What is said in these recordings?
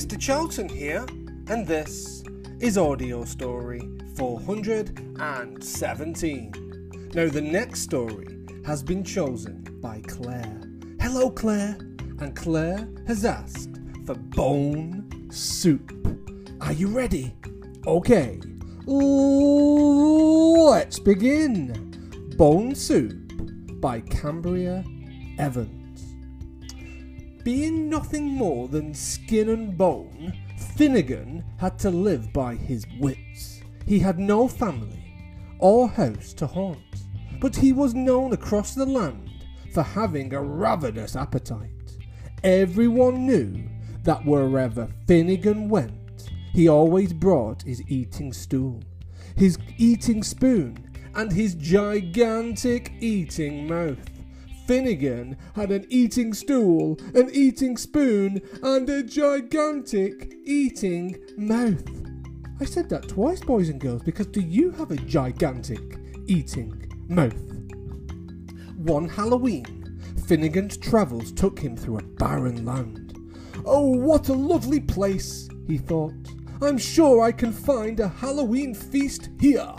Mr. Charlton here, and this is Audio Story 417. Now, the next story has been chosen by Claire. Hello, Claire. And Claire has asked for bone soup. Are you ready? Okay, let's begin. Bone Soup by Cambria Evans. Being nothing more than skin and bone, Finnigin had to live by his wits. He had no family or house to haunt, but he was known across the land for having a ravenous appetite. Everyone knew that wherever Finnigin went, he always brought his eating stool, his eating spoon, and his gigantic eating mouth. Finnigin had an eating stool, an eating spoon, and a gigantic eating mouth. I said that twice, boys and girls, because do you have a gigantic eating mouth? One Halloween, Finnigin's travels took him through a barren land. Oh, what a lovely place, he thought. I'm sure I can find a Halloween feast here.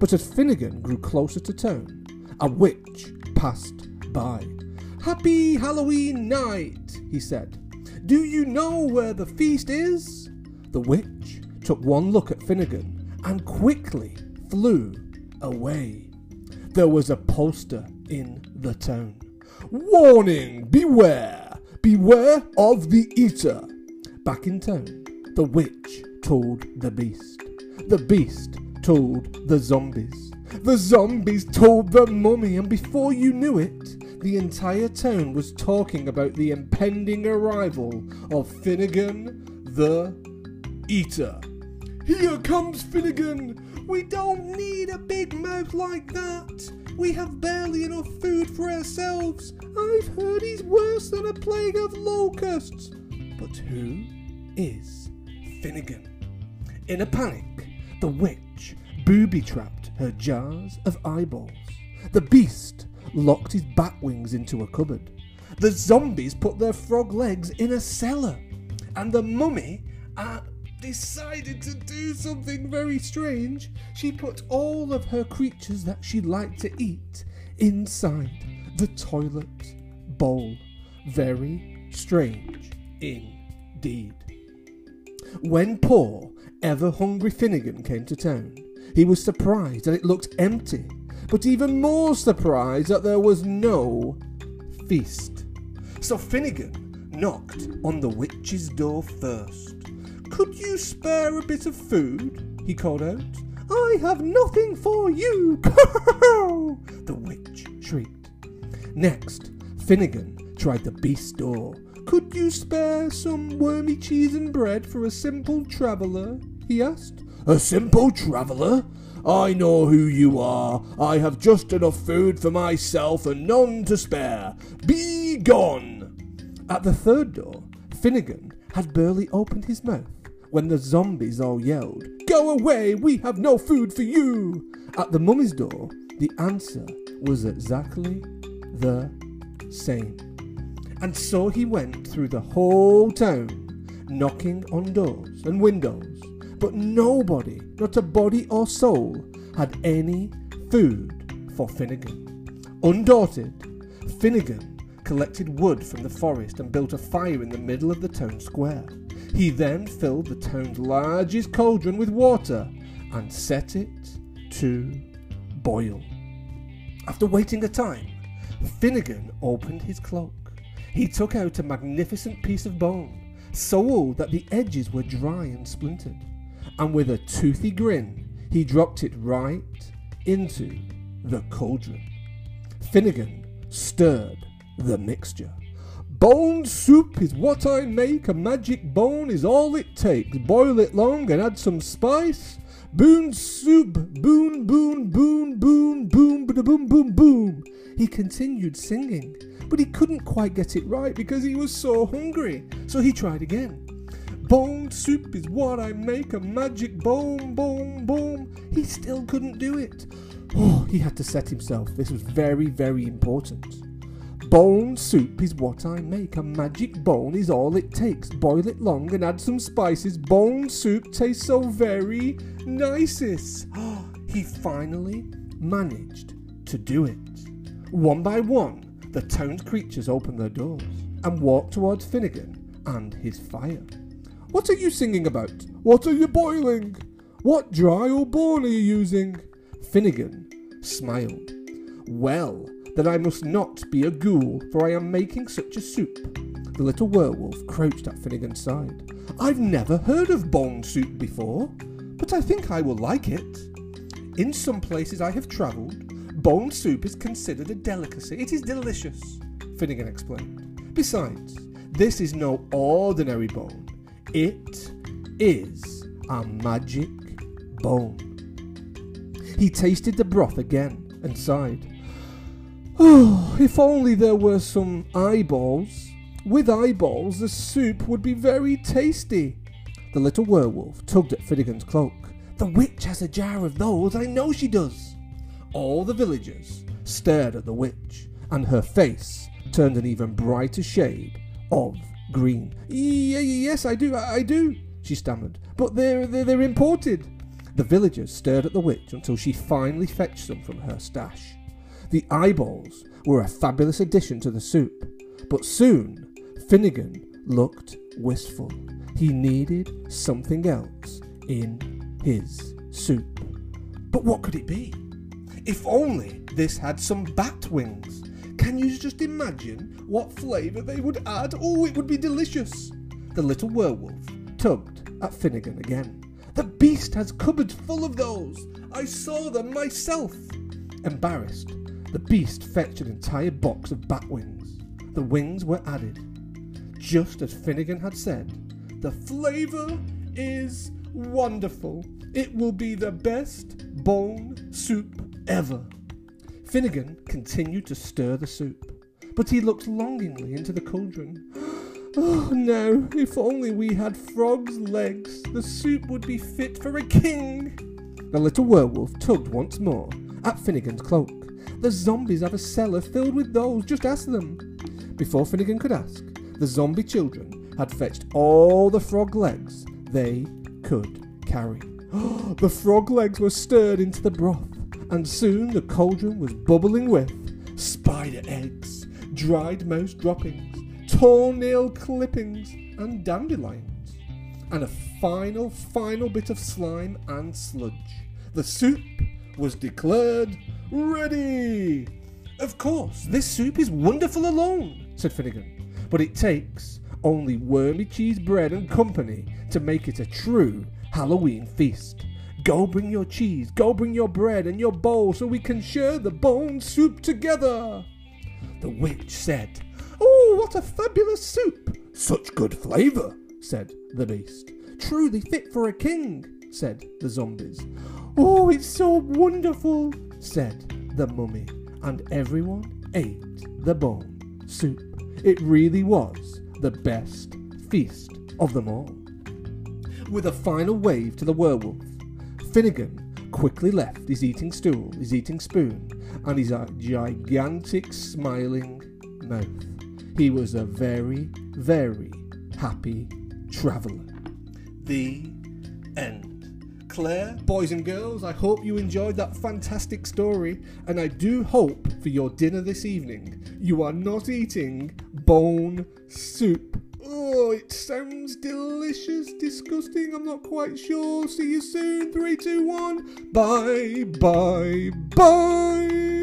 But as Finnigin grew closer to town, a witch passed Happy Halloween night, he said. Do you know where the feast is? The witch took one look at Finnigin and quickly flew away. There was a poster in the town. Warning! Beware! Beware of the eater! Back in town, the witch told the beast. The beast told the zombies. The zombies told the mummy, and before you knew it, the entire town was talking about the impending arrival of Finnigin the Eater. Here comes Finnigin! We don't need a big mouth like that! We have barely enough food for ourselves. I've heard he's worse than a plague of locusts. But who is Finnigin? In a panic, the witch booby trapped her jars of eyeballs. The beast locked his bat wings into a cupboard. The zombies put their frog legs in a cellar. And the mummy uh, decided to do something very strange. She put all of her creatures that she liked to eat inside the toilet bowl. Very strange indeed. When poor, ever hungry Finnigin came to town, he was surprised that it looked empty, but even more surprised that there was no feast. So Finnigin knocked on the witch's door first. Could you spare a bit of food? he called out. I have nothing for you! the witch shrieked. Next, Finnigin tried the beast's door. Could you spare some wormy cheese and bread for a simple traveller? he asked. A simple traveller? I know who you are. I have just enough food for myself and none to spare. Be gone! At the third door, Finnigin had barely opened his mouth when the zombies all yelled, Go away, we have no food for you! At the mummy's door, the answer was exactly the same. And so he went through the whole town, knocking on doors and windows, but nobody, not a body or soul, had any food for Finnigin. Undaunted, Finnigin collected wood from the forest and built a fire in the middle of the town square. He then filled the town's largest cauldron with water and set it to boil. After waiting a time, Finnigin opened his cloak. He took out a magnificent piece of bone, so old that the edges were dry and splintered, and with a toothy grin, he dropped it right into the cauldron. Finnigin stirred the mixture. Bone soup is what I make, a magic bone is all it takes. Boil it long and add some spice. Boon soup, boon, boon, boon, boon, boom, boom, boom, boom, boom. He continued singing, but he couldn't quite get it right because he was so hungry. So he tried again. Bone soup is what I make, a magic bone, bone, bone. He still couldn't do it. Oh, he had to set himself. This was very, very important. Bone soup is what I make. A magic bone is all it takes. Boil it long and add some spices. Bone soup tastes so very nicest. he finally managed to do it. One by one, the town's creatures opened their doors and walked towards Finnigin and his fire. What are you singing about? What are you boiling? What dry or bone are you using? Finnigin smiled. Well, then I must not be a ghoul, for I am making such a soup. The little werewolf crouched at Finnigin's side. I've never heard of bone soup before, but I think I will like it. In some places I have travelled, bone soup is considered a delicacy. It is delicious, Finnigin explained. Besides, this is no ordinary bone. It is a magic bone. He tasted the broth again and sighed. Oh, if only there were some eyeballs. With eyeballs, the soup would be very tasty. The little werewolf tugged at Finnigin's cloak. The witch has a jar of those, I know she does. All the villagers stared at the witch, and her face turned an even brighter shade of green. yes, I do, I do, she stammered. But they're, they're, they're imported. The villagers stared at the witch until she finally fetched some from her stash. The eyeballs were a fabulous addition to the soup, but soon Finnigin looked wistful. He needed something else in his soup. But what could it be? If only this had some bat wings. Can you just imagine what flavour they would add? Oh, it would be delicious. The little werewolf tugged at Finnigin again. The beast has cupboards full of those. I saw them myself. Embarrassed, the beast fetched an entire box of bat wings. The wings were added. Just as Finnigin had said, the flavour is wonderful. It will be the best bone soup ever. Finnigin continued to stir the soup, but he looked longingly into the cauldron. Oh no, if only we had frog's legs, the soup would be fit for a king. The little werewolf tugged once more at Finnigin's cloak. The zombies have a cellar filled with those, just ask them. Before Finnigin could ask, the zombie children had fetched all the frog legs they could carry. the frog legs were stirred into the broth, and soon the cauldron was bubbling with spider eggs, dried mouse droppings, toenail clippings, and dandelions. And a final, final bit of slime and sludge. The soup was declared ready. Of course, this soup is wonderful alone, said Finnigin, but it takes only wormy cheese bread and company to make it a true Halloween feast. Go bring your cheese, go bring your bread and your bowl so we can share the bone soup together. The witch said, Oh, what a fabulous soup! Such good flavour, said the beast. Truly fit for a king, said the zombies. Oh, it's so wonderful, said the mummy, and everyone ate the bone soup. It really was the best feast of them all. With a final wave to the werewolf, Finnigin quickly left his eating stool, his eating spoon, and his gigantic smiling mouth. He was a very, very happy traveller. The end. Claire, boys and girls, I hope you enjoyed that fantastic story, and I do hope for your dinner this evening you are not eating bone soup. Oh, it sounds delicious, disgusting, I'm not quite sure. See you soon. Three, two, one. Bye, bye, bye.